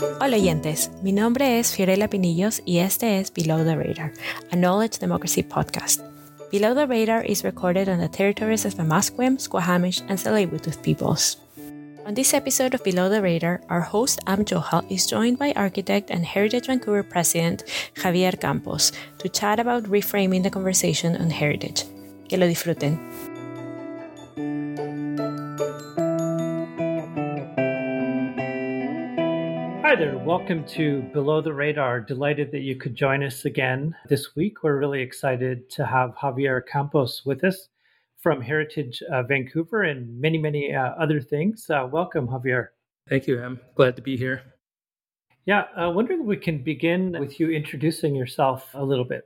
Hola oyentes, mi nombre es Fiorella Pinillos y este es Below the Radar, a Knowledge Democracy podcast. Below the Radar is recorded on the territories of the Musqueam, Squamish, and tsleil peoples. On this episode of Below the Radar, our host Am Johal is joined by architect and Heritage Vancouver president Javier Campos to chat about reframing the conversation on heritage. Que lo disfruten. Hi there. Welcome to Below the Radar. Delighted that you could join us again this week. We're really excited to have Javier Campos with us from Heritage uh, Vancouver and many, many uh, other things. Uh, welcome, Javier. Thank you. I'm glad to be here. Yeah, uh, wondering if we can begin with you introducing yourself a little bit.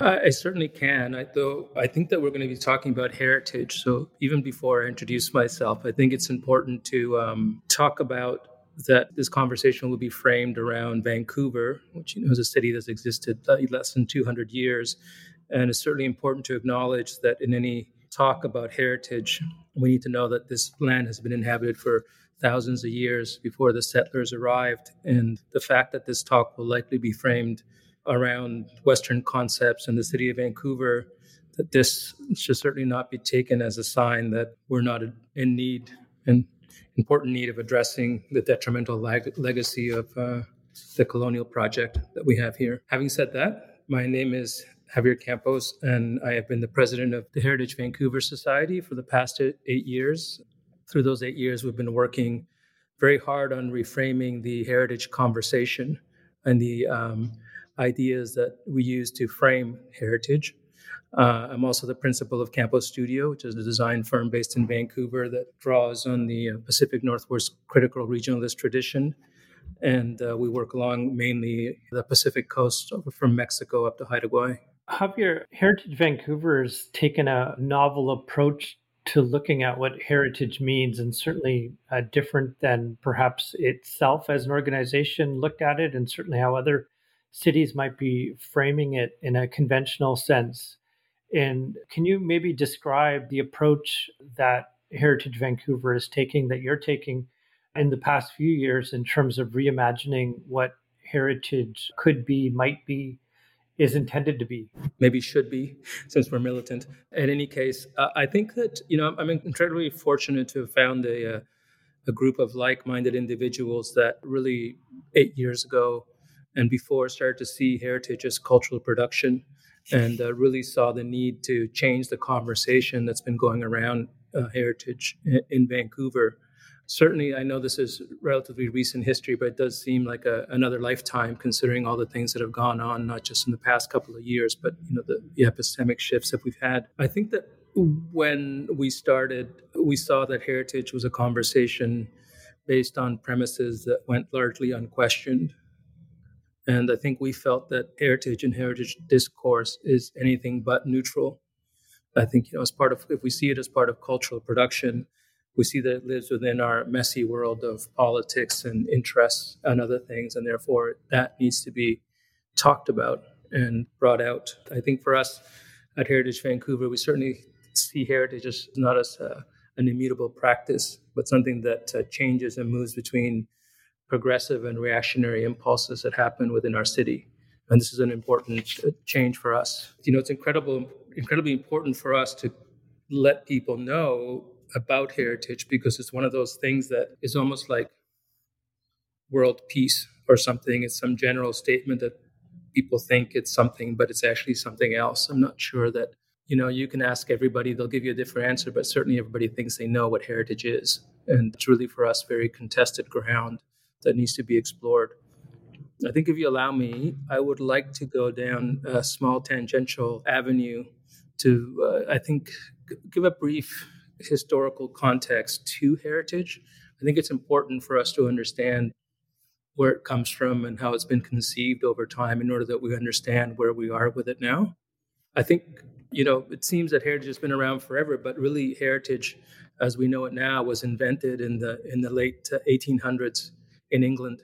I certainly can. I, though I think that we're going to be talking about heritage. So even before I introduce myself, I think it's important to um, talk about that this conversation will be framed around Vancouver, which you know is a city that's existed uh, less than 200 years, and it's certainly important to acknowledge that in any talk about heritage, we need to know that this land has been inhabited for thousands of years before the settlers arrived, and the fact that this talk will likely be framed around Western concepts in the city of Vancouver. That this should certainly not be taken as a sign that we're not in need and important need of addressing the detrimental leg- legacy of uh, the colonial project that we have here. Having said that, my name is Javier Campos, and I have been the president of the Heritage Vancouver Society for the past eight years. Through those eight years, we've been working very hard on reframing the heritage conversation and the um, ideas that we use to frame heritage. Uh, I'm also the principal of Campos Studio, which is a design firm based in Vancouver that draws on the uh, Pacific Northwest critical regionalist tradition. And uh, we work along mainly the Pacific coast from Mexico up to Haida Gwaii. Javier, Heritage Vancouver has taken a novel approach to looking at what heritage means and certainly uh, different than perhaps itself as an organization looked at it and certainly how other cities might be framing it in a conventional sense. And can you maybe describe the approach that Heritage Vancouver is taking, that you're taking in the past few years in terms of reimagining what heritage could be, might be, is intended to be? Maybe should be, since we're militant. In any case, uh, I think that, you know, I'm incredibly fortunate to have found a, uh, a group of like minded individuals that really eight years ago and before started to see heritage as cultural production and uh, really saw the need to change the conversation that's been going around uh, heritage in, in, Vancouver. Certainly, I know this is relatively recent history, but it does seem like a, another lifetime considering all the things that have gone on, not just in the past couple of years, but you know the, the epistemic shifts that we've had. I think that when we started, we saw that heritage was a conversation based on premises that went largely unquestioned and I think we felt that heritage and heritage discourse is anything but neutral. I think, you know, as part of, if we see it as part of cultural production, we see that it lives within our messy world of politics and interests and other things. And therefore, that needs to be talked about and brought out. I think for us at Heritage Vancouver, we certainly see heritage as not as a, an immutable practice, but something that uh, changes and moves between progressive and reactionary impulses that happen within our city. And this is an important change for us. You know, it's incredible, incredibly important for us to let people know about heritage because it's one of those things that is almost like world peace or something. It's some general statement that people think it's something, but it's actually something else. I'm not sure that, you know, you can ask everybody, they'll give you a different answer, but certainly everybody thinks they know what heritage is. And it's really for us very contested ground that needs to be explored. I think if you allow me, I would like to go down a small tangential avenue to, uh, I think, give a brief historical context to heritage. I think it's important for us to understand where it comes from and how it's been conceived over time in order that we understand where we are with it now. I think, you know, it seems that heritage has been around forever, but really heritage as we know it now was invented in the in the late 1800s in England.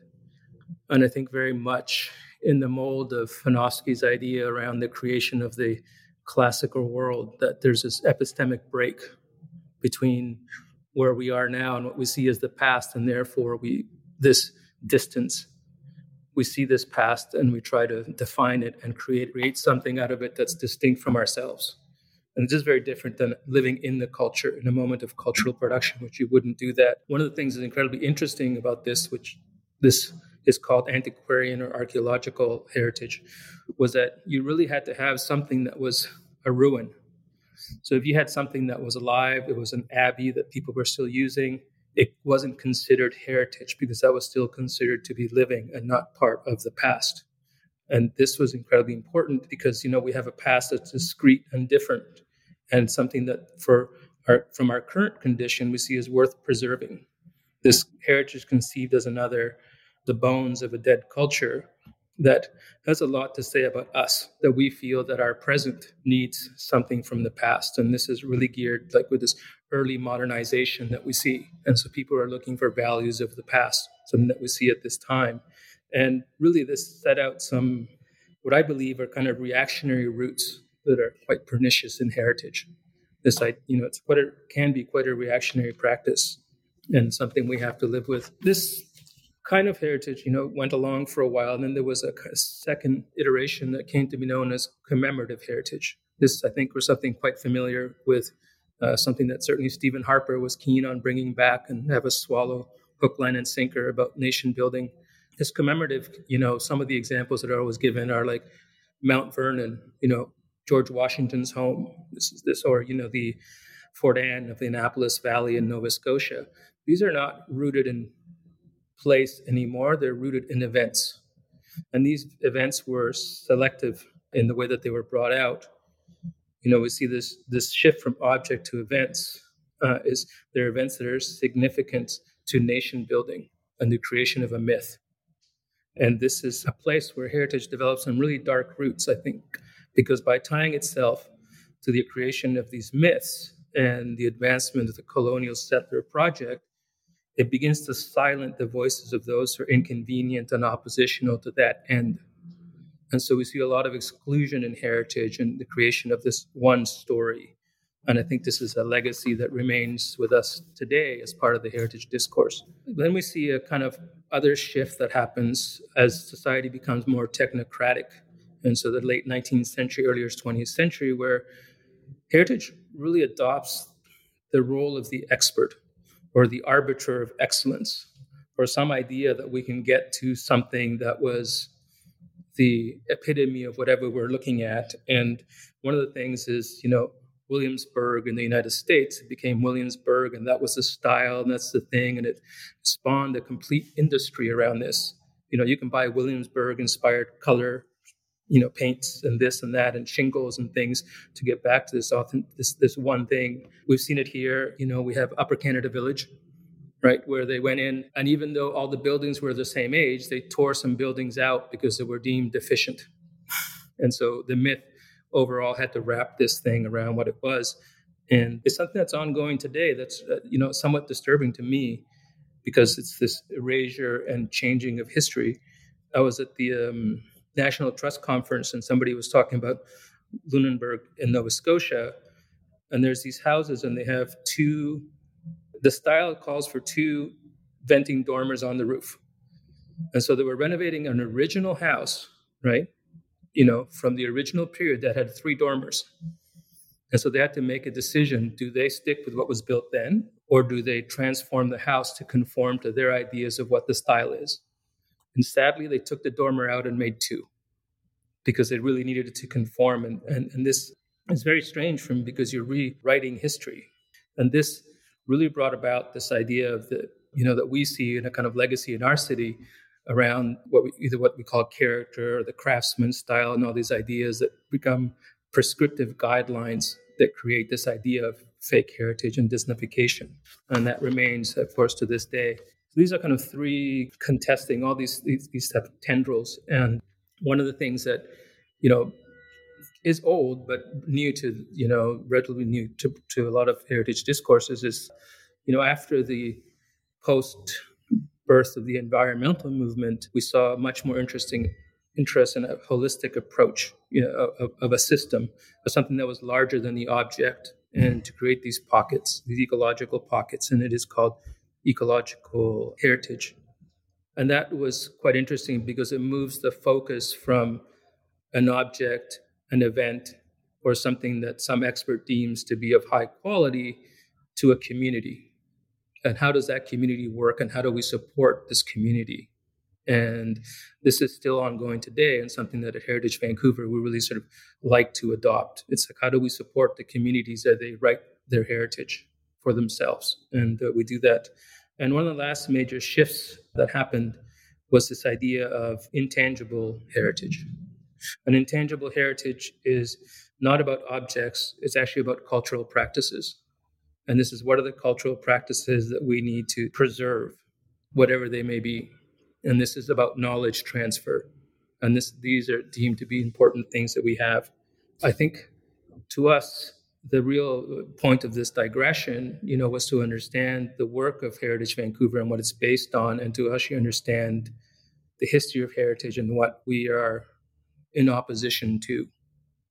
And I think very much in the mold of Panofsky's idea around the creation of the classical world, that there's this epistemic break between where we are now and what we see as the past, and therefore we this distance. We see this past and we try to define it and create create something out of it that's distinct from ourselves. And this is very different than living in the culture in a moment of cultural production, which you wouldn't do that. One of the things that's incredibly interesting about this, which this is called antiquarian or archaeological heritage, was that you really had to have something that was a ruin. So if you had something that was alive, it was an abbey that people were still using, it wasn't considered heritage because that was still considered to be living and not part of the past. And this was incredibly important because you know we have a past that's discrete and different, and something that for our from our current condition we see as worth preserving. This heritage conceived as another, the bones of a dead culture, that has a lot to say about us that we feel that our present needs something from the past. And this is really geared like with this early modernization that we see. And so people are looking for values of the past something that we see at this time. And really this set out some what i believe are kind of reactionary roots that are quite pernicious in heritage this you know it's quite a, can be quite a reactionary practice and something we have to live with this kind of heritage, you know, went along for a while. And then there was a second iteration that came to be known as commemorative heritage. This, I think, was something quite familiar with uh, something that certainly Stephen Harper was keen on bringing back and have us swallow hook, line, and sinker about nation building. This commemorative, you know, some of the examples that are always given are like Mount Vernon, you know, George Washington's home. This is this, or you know, the Fort Anne of the Annapolis Valley in Nova Scotia. These are not rooted in place anymore. They're rooted in events. And these events were selective in the way that they were brought out. You know, we see this this shift from object to events uh, is there events that are significant to nation building and the creation of a myth. And this is a place where heritage develops some really dark roots, I think, because by tying itself to the creation of these myths and the advancement of the colonial settler project, it begins to silence the voices of those who are inconvenient and oppositional to that end. And so we see a lot of exclusion in heritage and the creation of this one story. And I think this is a legacy that remains with us today as part of the heritage discourse. Then we see a kind of other shift that happens as society becomes more technocratic. And so the late 19th century, earlier 20th century, where heritage really adopts the role of the expert or the arbiter of excellence or some idea that we can get to something that was the epitome of whatever we're looking at. And one of the things is, you know, Williamsburg in the United States, it became Williamsburg, and that was the style, and that's the thing, and it spawned a complete industry around this. You know, you can buy Williamsburg inspired color you know paints and this and that and shingles and things to get back to this often this this one thing. We've seen it here you know we have upper canada village right where they went in and even though all the buildings were the same age they tore some buildings out because they were deemed deficient. And so the myth overall had to wrap this thing around what it was. And it's something that's ongoing today that's uh, you know somewhat disturbing to me because it's this erasure and changing of history. I was at the um, National Trust Conference, and somebody was talking about Lunenburg in Nova Scotia. And there's these houses, and they have two, the style calls for two venting dormers on the roof. And so they were renovating an original house, right? You know, from the original period that had three dormers. And so they had to make a decision do they stick with what was built then, or do they transform the house to conform to their ideas of what the style is? And sadly, they took the dormer out and made two because they really needed it to conform. And, and, and this is very strange from because you're rewriting history. And this really brought about this idea of the, you know, that we see in a kind of legacy in our city around what we, either what we call character or the craftsman style and all these ideas that become prescriptive guidelines that create this idea of fake heritage and Disneyfication. And that remains, of course, to this day these are kind of three contesting all these, these these type of tendrils. And one of the things that you know is old but new to you know relatively new to, to a lot of heritage discourses is you know after the post birth of the environmental movement we saw much more interesting interest in a holistic approach you know, of, of a system of something that was larger than the object and to create these pockets these ecological pockets and it is called ecological heritage. And that was quite interesting because it moves the focus from an object, an event, or something that some expert deems to be of high quality to a community. And how does that community work and how do we support this community? And this is still ongoing today and something that at Heritage Vancouver we really sort of like to adopt. It's like, how do we support the communities that they write their heritage for themselves? And uh, we do that. And one of the last major shifts that happened was this idea of intangible heritage. An intangible heritage is not about objects, it's actually about cultural practices. And this is what are the cultural practices that we need to preserve, whatever they may be. And this is about knowledge transfer. And this, these are deemed to be important things that we have. I think to us, the real point of this digression, you know, was to understand the work of Heritage Vancouver and what it's based on, and to actually understand the history of heritage and what we are in opposition to.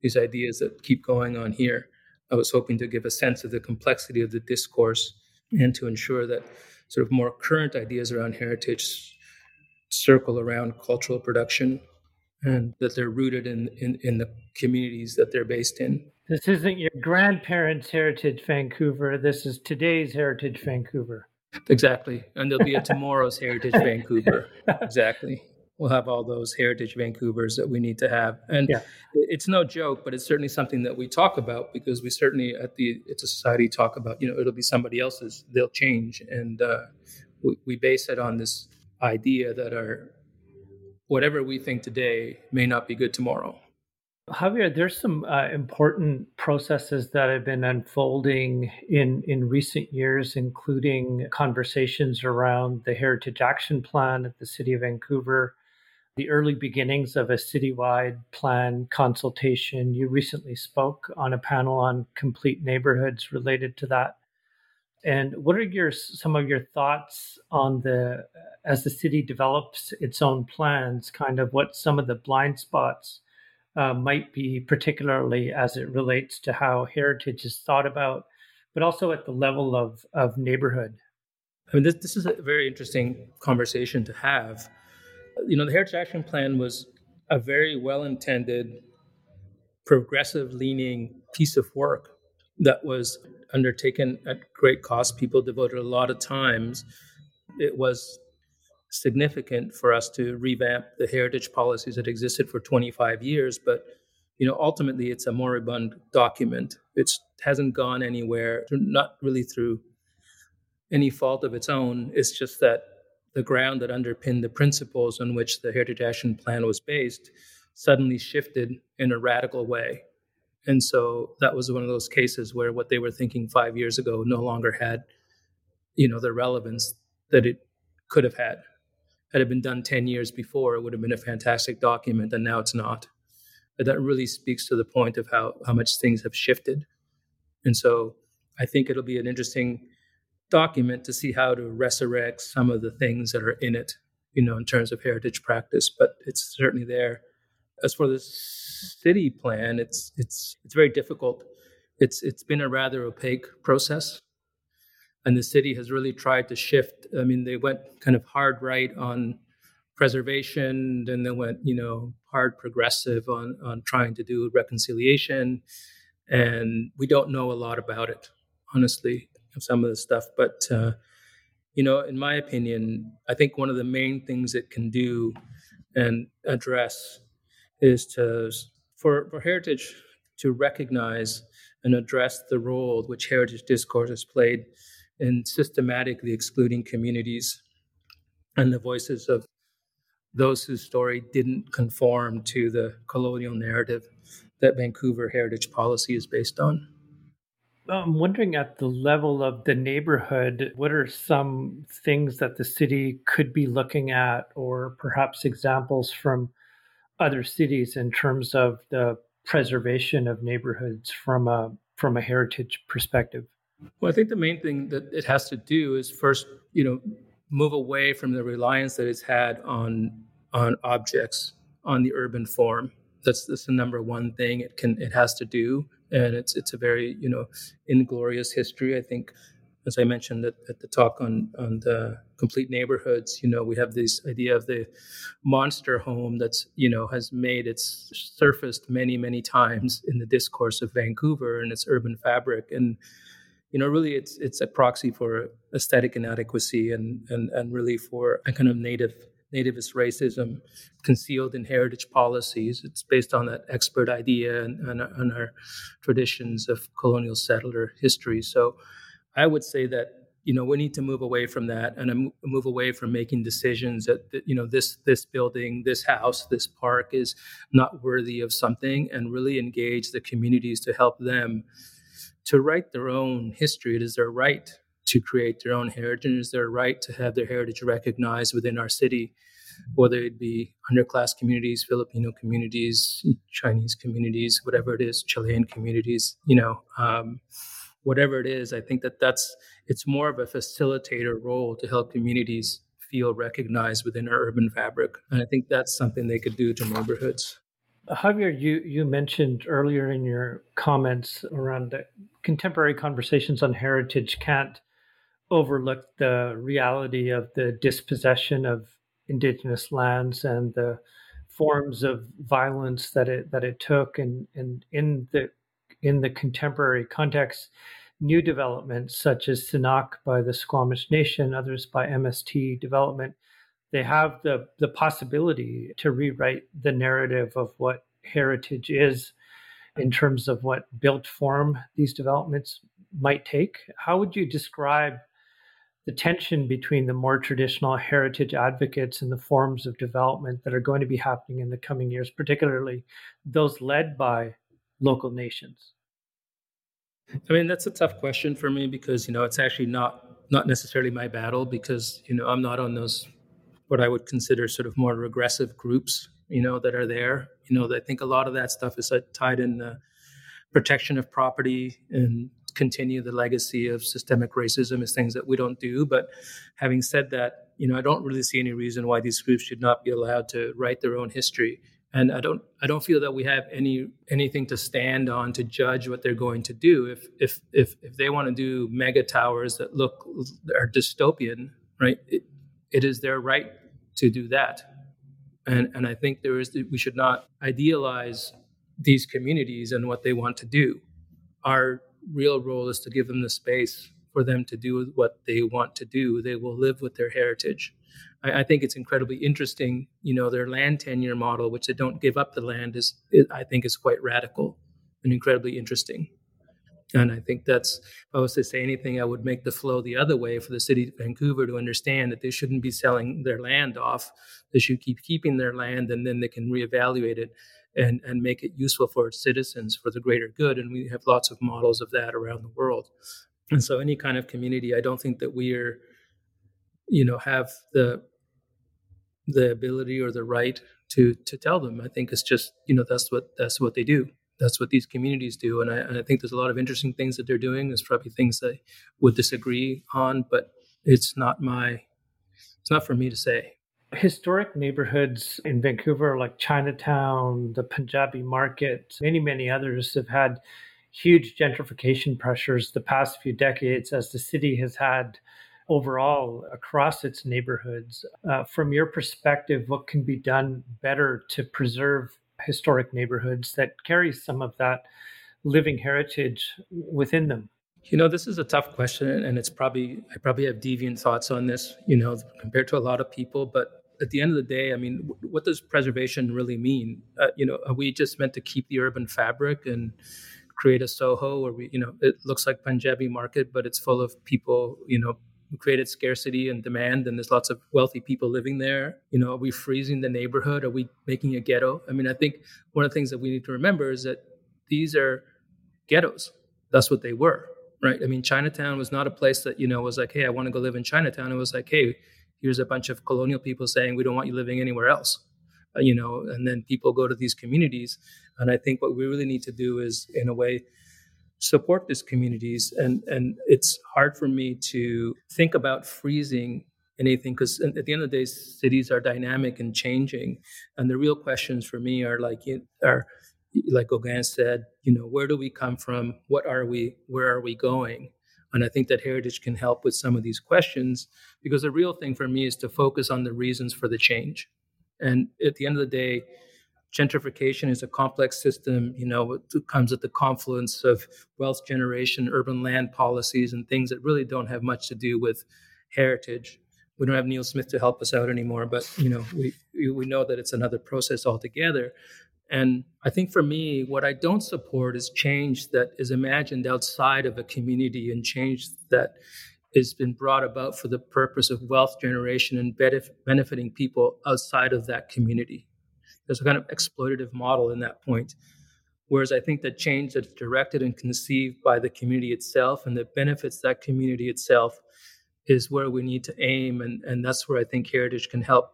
These ideas that keep going on here. I was hoping to give a sense of the complexity of the discourse and to ensure that sort of more current ideas around heritage circle around cultural production and that they're rooted in, in, in the communities that they're based in. This isn't your grandparents' Heritage Vancouver. This is today's Heritage Vancouver. Exactly. And there'll be a tomorrow's Heritage Vancouver. Exactly. We'll have all those Heritage Vancouvers that we need to have. And yeah. it's no joke, but it's certainly something that we talk about because we certainly at the It's a Society talk about, you know, it'll be somebody else's, they'll change. And uh, we, we base it on this idea that our whatever we think today may not be good tomorrow. Javier, there's some uh, important processes that have been unfolding in, in recent years, including conversations around the Heritage Action Plan at the City of Vancouver, the early beginnings of a citywide plan consultation. You recently spoke on a panel on complete neighborhoods related to that. And what are your some of your thoughts on the as the city develops its own plans, kind of what some of the blind spots uh, might be, particularly as it relates to how heritage is thought about, but also at the level of of neighborhood. I mean, this this is a very interesting conversation to have. You know, the Heritage Action Plan was a very well intended, progressive leaning piece of work that was undertaken at great cost. People devoted a lot of times. It was significant for us to revamp the heritage policies that existed for 25 years, but you know ultimately it's a moribund document. It hasn't gone anywhere, not really through any fault of its own. It's just that the ground that underpinned the principles on which the Heritage Action Plan was based suddenly shifted in a radical way. And so that was one of those cases where what they were thinking five years ago no longer had, you know, the relevance that it could have had. Had it been done 10 years before, it would have been a fantastic document, and now it's not. But that really speaks to the point of how, how much things have shifted. And so I think it'll be an interesting document to see how to resurrect some of the things that are in it, you know, in terms of heritage practice, but it's certainly there. As for the city plan, it's it's it's very difficult. It's it's been a rather opaque process, and the city has really tried to shift. I mean, they went kind of hard right on preservation, and then they went you know hard progressive on on trying to do reconciliation, and we don't know a lot about it, honestly, of some of the stuff, but. Uh, you know, in my opinion, I think one of the main things it can do and address is to for, for heritage to recognize and address the role which heritage discourse has played in systematically excluding communities and the voices of those whose story didn't conform to the colonial narrative that Vancouver heritage policy is based on. I'm wondering at the level of the neighborhood, what are some things that the city could be looking at, or perhaps examples from other cities in terms of the preservation of neighborhoods from a from a heritage perspective? Well, I think the main thing that it has to do is first, you know, move away from the reliance that it's had on on objects on the urban form. That's that's the number one thing it can it has to do, and it's it's a very you know inglorious history. I think as I mentioned at, at, the talk on on the complete neighborhoods, you know, we have this idea of the monster home that's you know has made its surfaced many many times in the discourse of Vancouver and its urban fabric, and you know, really it's it's a proxy for aesthetic inadequacy and and and really for a kind of native nativist racism concealed in heritage policies. It's based on that expert idea and, and, and our traditions of colonial settler history. So I would say that you know we need to move away from that and move away from making decisions that, you know this this building this house this park is not worthy of something and really engage the communities to help them to write their own history. It is their right to create their own heritage. It is their right to have their heritage recognized within our city whether it be underclass communities filipino communities chinese communities whatever it is chilean communities you know um, whatever it is, I think that that's it's more of a facilitator role to help communities feel recognized within our urban fabric, and I think that's something they could do to neighborhoods. Javier, you, you mentioned earlier in your comments around the contemporary conversations on heritage can't overlook the reality of the dispossession of indigenous lands and the forms of violence that it that it took and, and in the in the contemporary context new developments such as Senakw by the Squamish Nation, others by MST development, they have the, the possibility to rewrite the narrative of what heritage is in terms of what built form these developments might take. How would you describe the tension between the more traditional heritage advocates and the forms of development that are going to be happening in the coming years, particularly those led by local nations? I mean, that's a tough question for me because you know it's actually not not necessarily my battle because you know I'm not on those what I would consider sort of more regressive groups you know that are there. You know, I think a lot of that stuff is uh, tied in the protection of property and continue the legacy of systemic racism is things that we don't do. But having said that, you know, I don't really see any reason why these groups should not be allowed to write their own history and I don't I don't feel that we have any anything to stand on to judge what they're going to do. If if if if they want to do mega towers that look are dystopian, right? It, it is their right to do that, and and I think there is we should not idealize these communities and what they want to do. Our real role is to give them the space for them to do what they want to do. They will live with their heritage I, I, think it's incredibly interesting. You know, their land tenure model, which they don't give up the land, is I think is quite radical and incredibly interesting. And I think that's, if I was to say anything, I would make the flow the other way for the city of Vancouver to understand that they shouldn't be selling their land off. They should keep keeping their land and then they can reevaluate it and, and make it useful for its citizens for the greater good. And we have lots of models of that around the world. And so, any kind of community, I don't think that we are you know have the the ability or the right to to tell them. I think it's just you know that's what that's what they do. That's what these communities do. And I, and I think there's a lot of interesting things that they're doing. There's probably things they would disagree on but it's not my it's not for me to say. Historic neighborhoods in vancouver like chinatown the punjabi market many many others have had huge gentrification pressures the past few decades as the city has had overall across its neighborhoods. Uh, from your perspective, what can be done better to preserve historic neighborhoods that carry some of that living heritage within them? You know, this is a tough question, and it's probably I probably have deviant thoughts on this. You know, compared to a lot of people, but at the end of the day, I mean, what does preservation really mean? Uh, you know, are we just meant to keep the urban fabric and create a Soho where we, you know, it looks like Punjabi market, but it's full of people, you know, created scarcity and demand and there's lots of wealthy people living there. You know are we freezing the neighborhood? Are we making a ghetto? I mean i think one of the things that we need to remember is that these are ghettos. That's what they were right? I mean chinatown was not a place that you know was like hey i want to go live in chinatown. It was like hey here's a bunch of colonial people saying we don't want you living anywhere else Uh, you know and then people go to these communities. And i think what we really need to do is in a way support these communities. And and it's hard for me to think about freezing anything because at the end of the day cities are dynamic and changing. And the real questions for me are like are like Gauguin said you know where do we come from? What are we where are we going? And I think that heritage can help with some of these questions because the real thing for me is to focus on the reasons for the change. And at the end of the day, gentrification is a complex system, you know, it comes at the confluence of wealth generation, urban land policies, and things that really don't have much to do with heritage. We don't have Neil Smith to help us out anymore, but you know, we we know that it's another process altogether. And I think for me, what I don't support is change that is imagined outside of a community and change that has been brought about for the purpose of wealth generation and benefiting people outside of that community. There's a kind of exploitative model in that point. Whereas I think that change that's directed and conceived by the community itself and that benefits that community itself is where we need to aim. And, and that's where I think heritage can help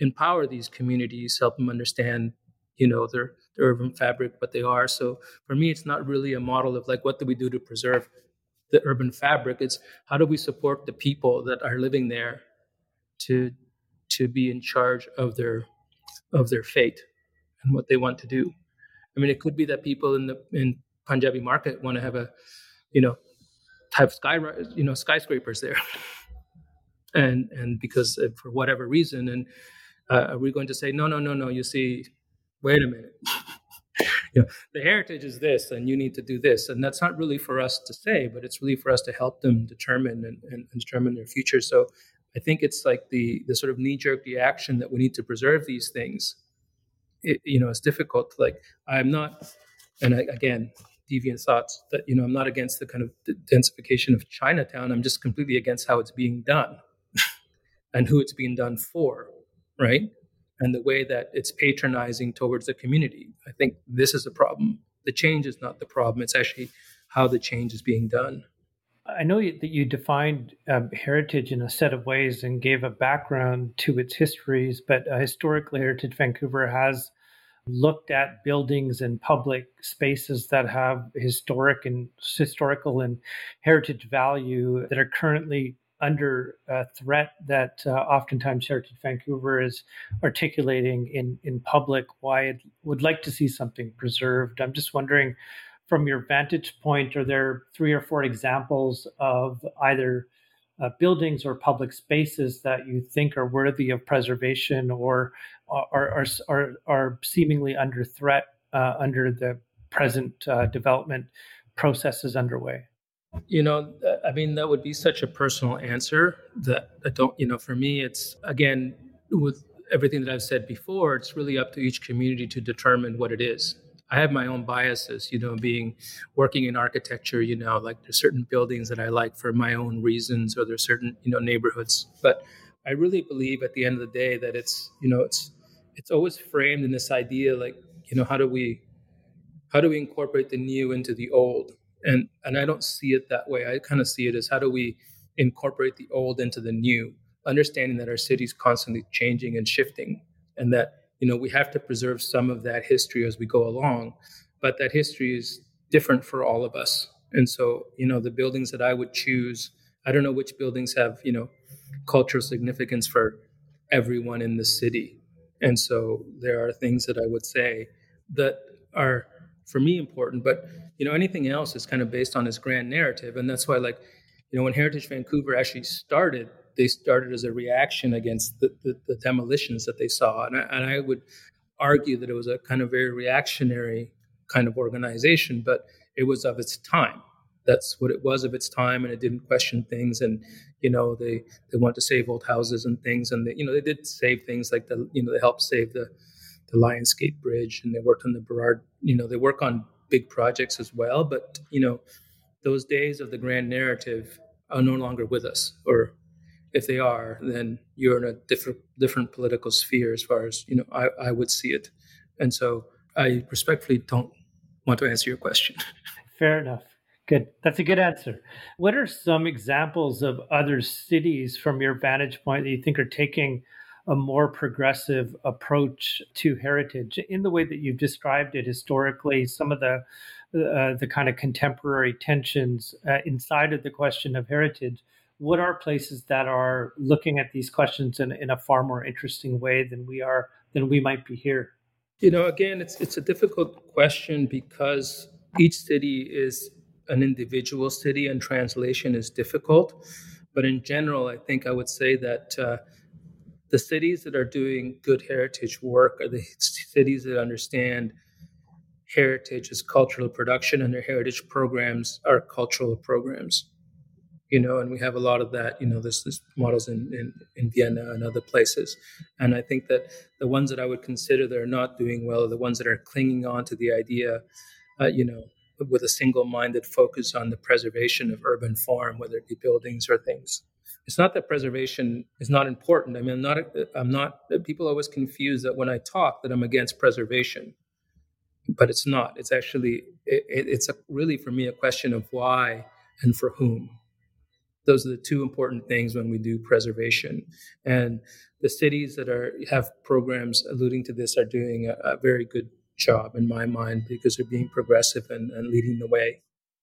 empower these communities, help them understand you know their, their urban fabric what they are so for me it's not really a model of like what do we do to preserve the urban fabric it's how do we support the people that are living there to to be in charge of their of their fate and what they want to do i mean it could be that people in the in punjabi market want to have a you know have sky you know skyscrapers there and and because for whatever reason and uh, are we going to say no no no no you see wait a minute. You know, the heritage is this, and you need to do this. And that's not really for us to say, but it's really for us to help them determine and, and, and determine their future. So I think it's like the the sort of knee jerk reaction that we need to preserve these things. It, you know, it's difficult. Like I'm not, and I, again, deviant thoughts that you know I'm not against the kind of densification of Chinatown. I'm just completely against how it's being done and who it's being done for. Right? And the way that it's patronizing towards the community. I think this is a problem. The change is not the problem, it's actually how the change is being done. I know that you defined um, heritage in a set of ways and gave a background to its histories, but uh, historically, Heritage Vancouver has looked at buildings and public spaces that have historic and historical and heritage value that are currently under a threat that uh, oftentimes Heritage Vancouver is articulating in, in public why it would like to see something preserved. I'm just wondering, from your vantage point, are there three or four examples of either uh, buildings or public spaces that you think are worthy of preservation or are, are, are, are seemingly under threat uh, under the present uh, development processes underway? You know, uh, I mean, that would be such a personal answer that I don't, you know, for me, it's again, with everything that I've said before, it's really up to each community to determine what it is. I have my own biases, you know, being working in architecture, you know, like there's certain buildings that I like for my own reasons, or there's certain, you know, neighborhoods. But I really believe at the end of the day that it's, you know, it's it's always framed in this idea like, you know, how do we how do we incorporate the new into the old? And and I don't see it that way. I kind of see it as how do we incorporate the old into the new, understanding that our city's constantly changing and shifting, and that you know we have to preserve some of that history as we go along, but that history is different for all of us. And so you know the buildings that I would choose, I don't know which buildings have you know cultural significance for everyone in the city, and so there are things that I would say that are for me important, but you know anything else is kind of based on this grand narrative, and that's why like you know when Heritage Vancouver actually started, they started as a reaction against the, the, the demolitions that they saw, and I, and I would argue that it was a kind of very reactionary kind of organization, but it was of its time. That's what it was of its time, and it didn't question things. And you know, they they want to save old houses and things, and they, you know they did save things like the you know they helped save the the Lionsgate Bridge, and they worked on the Burrard. You know, they work on big projects as well. But you know, those days of the grand narrative are no longer with us, or if they are, then you're in a different different political sphere as far as you know. I, I would see it, and so I respectfully don't want to answer your question. Fair enough. Good. That's a good answer. What are some examples of other cities from your vantage point that you think are taking a more progressive approach to heritage in the way that you've described it historically, some of the uh, the kind of contemporary tensions uh, inside of the question of heritage. What are places that are looking at these questions in, in a far more interesting way than we are than we might be here? You know, again, it's it's a difficult question because each city is an individual city and translation is difficult. But in general, I think I would say that uh, the cities that are doing good heritage work are the cities that understand heritage as cultural production and their heritage programs are cultural programs you know and we have a lot of that you know there's, models in, in, in vienna and other places. And i think that the ones that i would consider that are not doing well are the ones that are clinging on to the idea uh, you know with a single-minded focus on the preservation of urban form whether it be buildings or things it's not that preservation is not important i mean i'm not i'm not people always confuse that when i talk that i'm against preservation but it's not. It's actually it, it's a, really for me a question of why and for whom. Those are the two important things when we do preservation. And the cities that are have programs alluding to this are doing a, a very good job in my mind because they're being progressive and, and leading the way.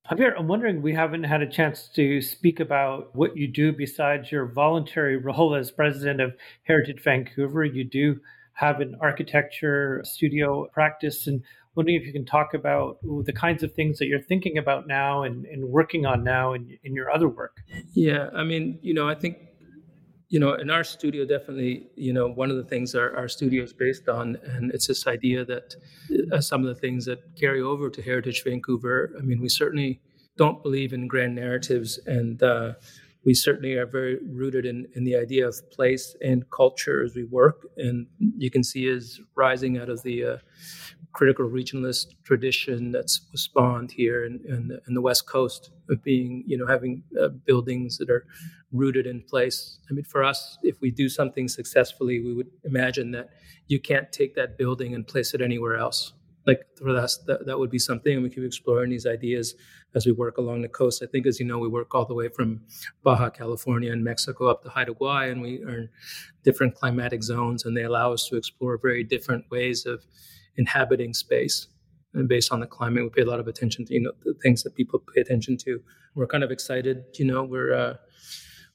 Javier, I'm wondering, we haven't had a chance to speak about what you do besides your voluntary role as president of Heritage Vancouver. You do have an architecture studio practice. And wondering if you can talk about the kinds of things that you're thinking about now and, and working on now in, in your other work. Yeah, I mean, you know, I think, you know, in our studio, definitely, you know, one of the things our, our studio is based on, and it's this idea that uh, some of the things that carry over to Heritage Vancouver, I mean, we certainly don't believe in grand narratives and, uh, we certainly are very rooted in, in the idea of place and culture as we work. And you can see is rising out of the uh, critical regionalist tradition that's spawned here in, in, in, the West Coast of being, you know, having uh, buildings that are rooted in place. I mean, for us, if we do something successfully, we would imagine that you can't take that building and place it anywhere else like for us that, that would be something and we keep exploring these ideas as we work along the coast i think as you know we work all the way from baja california and mexico up to haida gwaii and we are in different climatic zones and they allow us to explore very different ways of inhabiting space and based on the climate we pay a lot of attention to you know the things that people pay attention to we're kind of excited you know we're uh,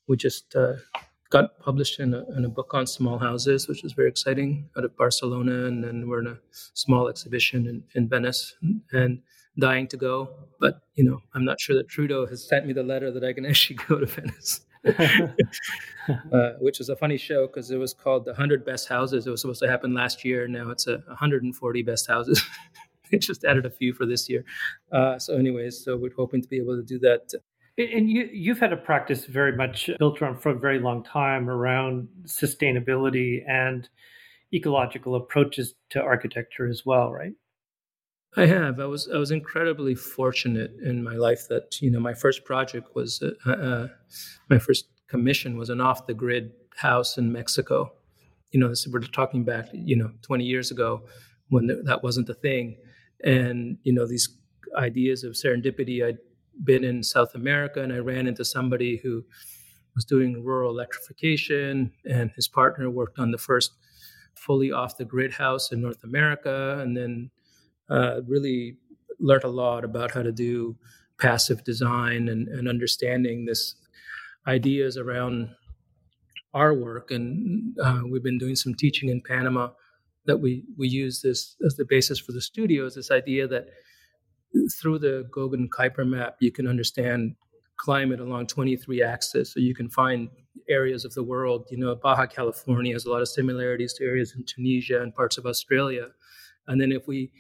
we just uh, got published in a, in a, book on small houses, which is very exciting out of Barcelona. And then we're in a small exhibition in, in Venice and dying to go. But, you know, I'm not sure that Trudeau has sent me the letter that I can actually go to Venice. uh, which was a funny show because it was called the 100 Best Houses. It was supposed to happen last year. Now it's a 140 Best Houses. they just added a few for this year. Uh, so, anyways, so we're hoping to be able to do that and you, you've had a practice very much built around for a very long time around sustainability and ecological approaches to architecture as well, right? I have. I was I was incredibly fortunate in my life that you know my first project was uh, uh, my first commission was an off the grid house in Mexico. You know, this, we're talking back you know 20 years ago when that wasn't a thing, and you know these ideas of serendipity. I'd been in South America and I ran into somebody who was doing rural electrification, and his partner worked on the first fully off the grid house in North America, and then uh, really learned a lot about how to do passive design and, and understanding this ideas around our work. And uh, we've been doing some teaching in Panama that we we use this as the basis for the studios. This idea that through the Köppen Geiger map, you can understand climate along 23 axes. So you can find areas of the world. You know, Baja California has a lot of similarities to areas in Tunisia and parts of Australia. And then if we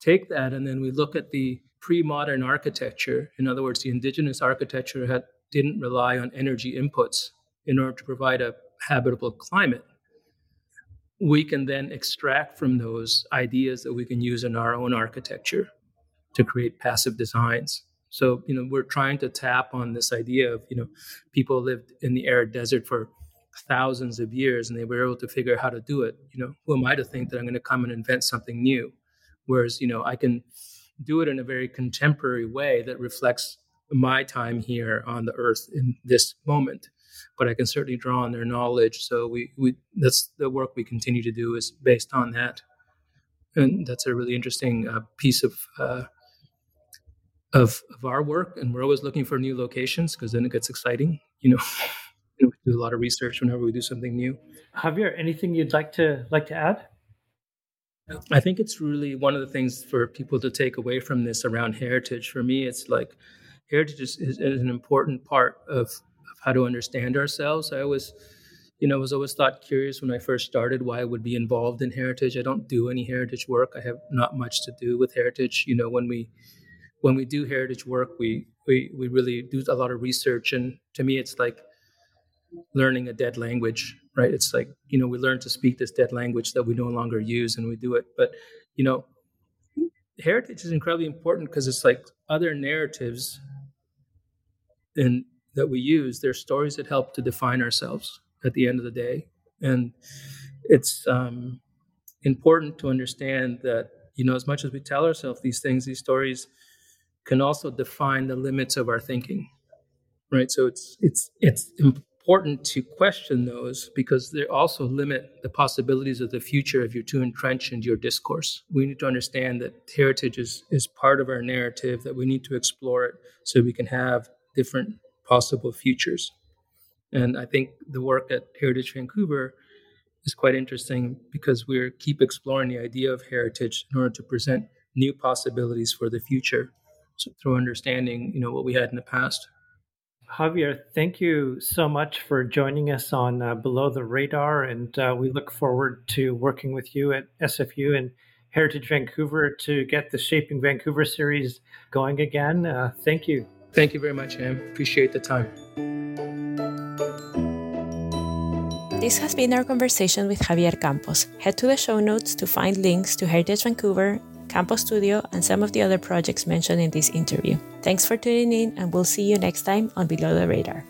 take that and then we look at the pre-modern architecture, in other words, the indigenous architecture had, didn't rely on energy inputs in order to provide a habitable climate. We can then extract from those ideas that we can use in our own architecture to create passive designs. So, you know, we're trying to tap on this idea of, you know, people lived in the arid desert for thousands of years and they were able to figure out how to do it. You know, who am I to think that I'm going to come and invent something new? Whereas, you know, I can do it in a very contemporary way that reflects my time here on the earth in this moment. But I can certainly draw on their knowledge. So we, we that's the work we continue to do is based on that. And that's a really interesting uh, piece of uh, of, of our work and we're always looking for new locations because then it gets exciting you know we do a lot of research whenever we do something new javier anything you'd like to like to add I think it's really one of the things for people to take away from this around heritage. For me, it's like heritage is, is, is an important part of, of how to understand ourselves. I always, you know, was always thought curious when I first started why I would be involved in heritage. I don't do any heritage work. I have not much to do with heritage. You know, when we when we do heritage work, we we we really do a lot of research, and to me, it's like learning a dead language, right? It's like you know we learn to speak this dead language that we no longer use, and we do it. But you know, heritage is incredibly important because it's like other narratives and that we use. They're stories that help to define ourselves at the end of the day, and it's um, important to understand that you know as much as we tell ourselves these things, these stories can also define the limits of our thinking right so it's it's it's important to question those because they also limit the possibilities of the future if you're too entrenched in your discourse. We need to understand that heritage is, is part of our narrative, that we need to explore it so we can have different possible futures. And I think the work at Heritage Vancouver is quite interesting because we keep exploring the idea of heritage in order to present new possibilities for the future so through understanding, you know, what we had in the past. Javier, thank you so much for joining us on uh, Below the Radar, and uh, we look forward to working with you at SFU and Heritage Vancouver to get the Shaping Vancouver series going again. Uh, thank you. Thank you very much, Am. Appreciate the time. This has been our conversation with Javier Campos. Head to the show notes to find links to Heritage Vancouver Campos Studio, and some of the other projects mentioned in this interview. Thanks for tuning in, and we'll see you next time on Below the Radar.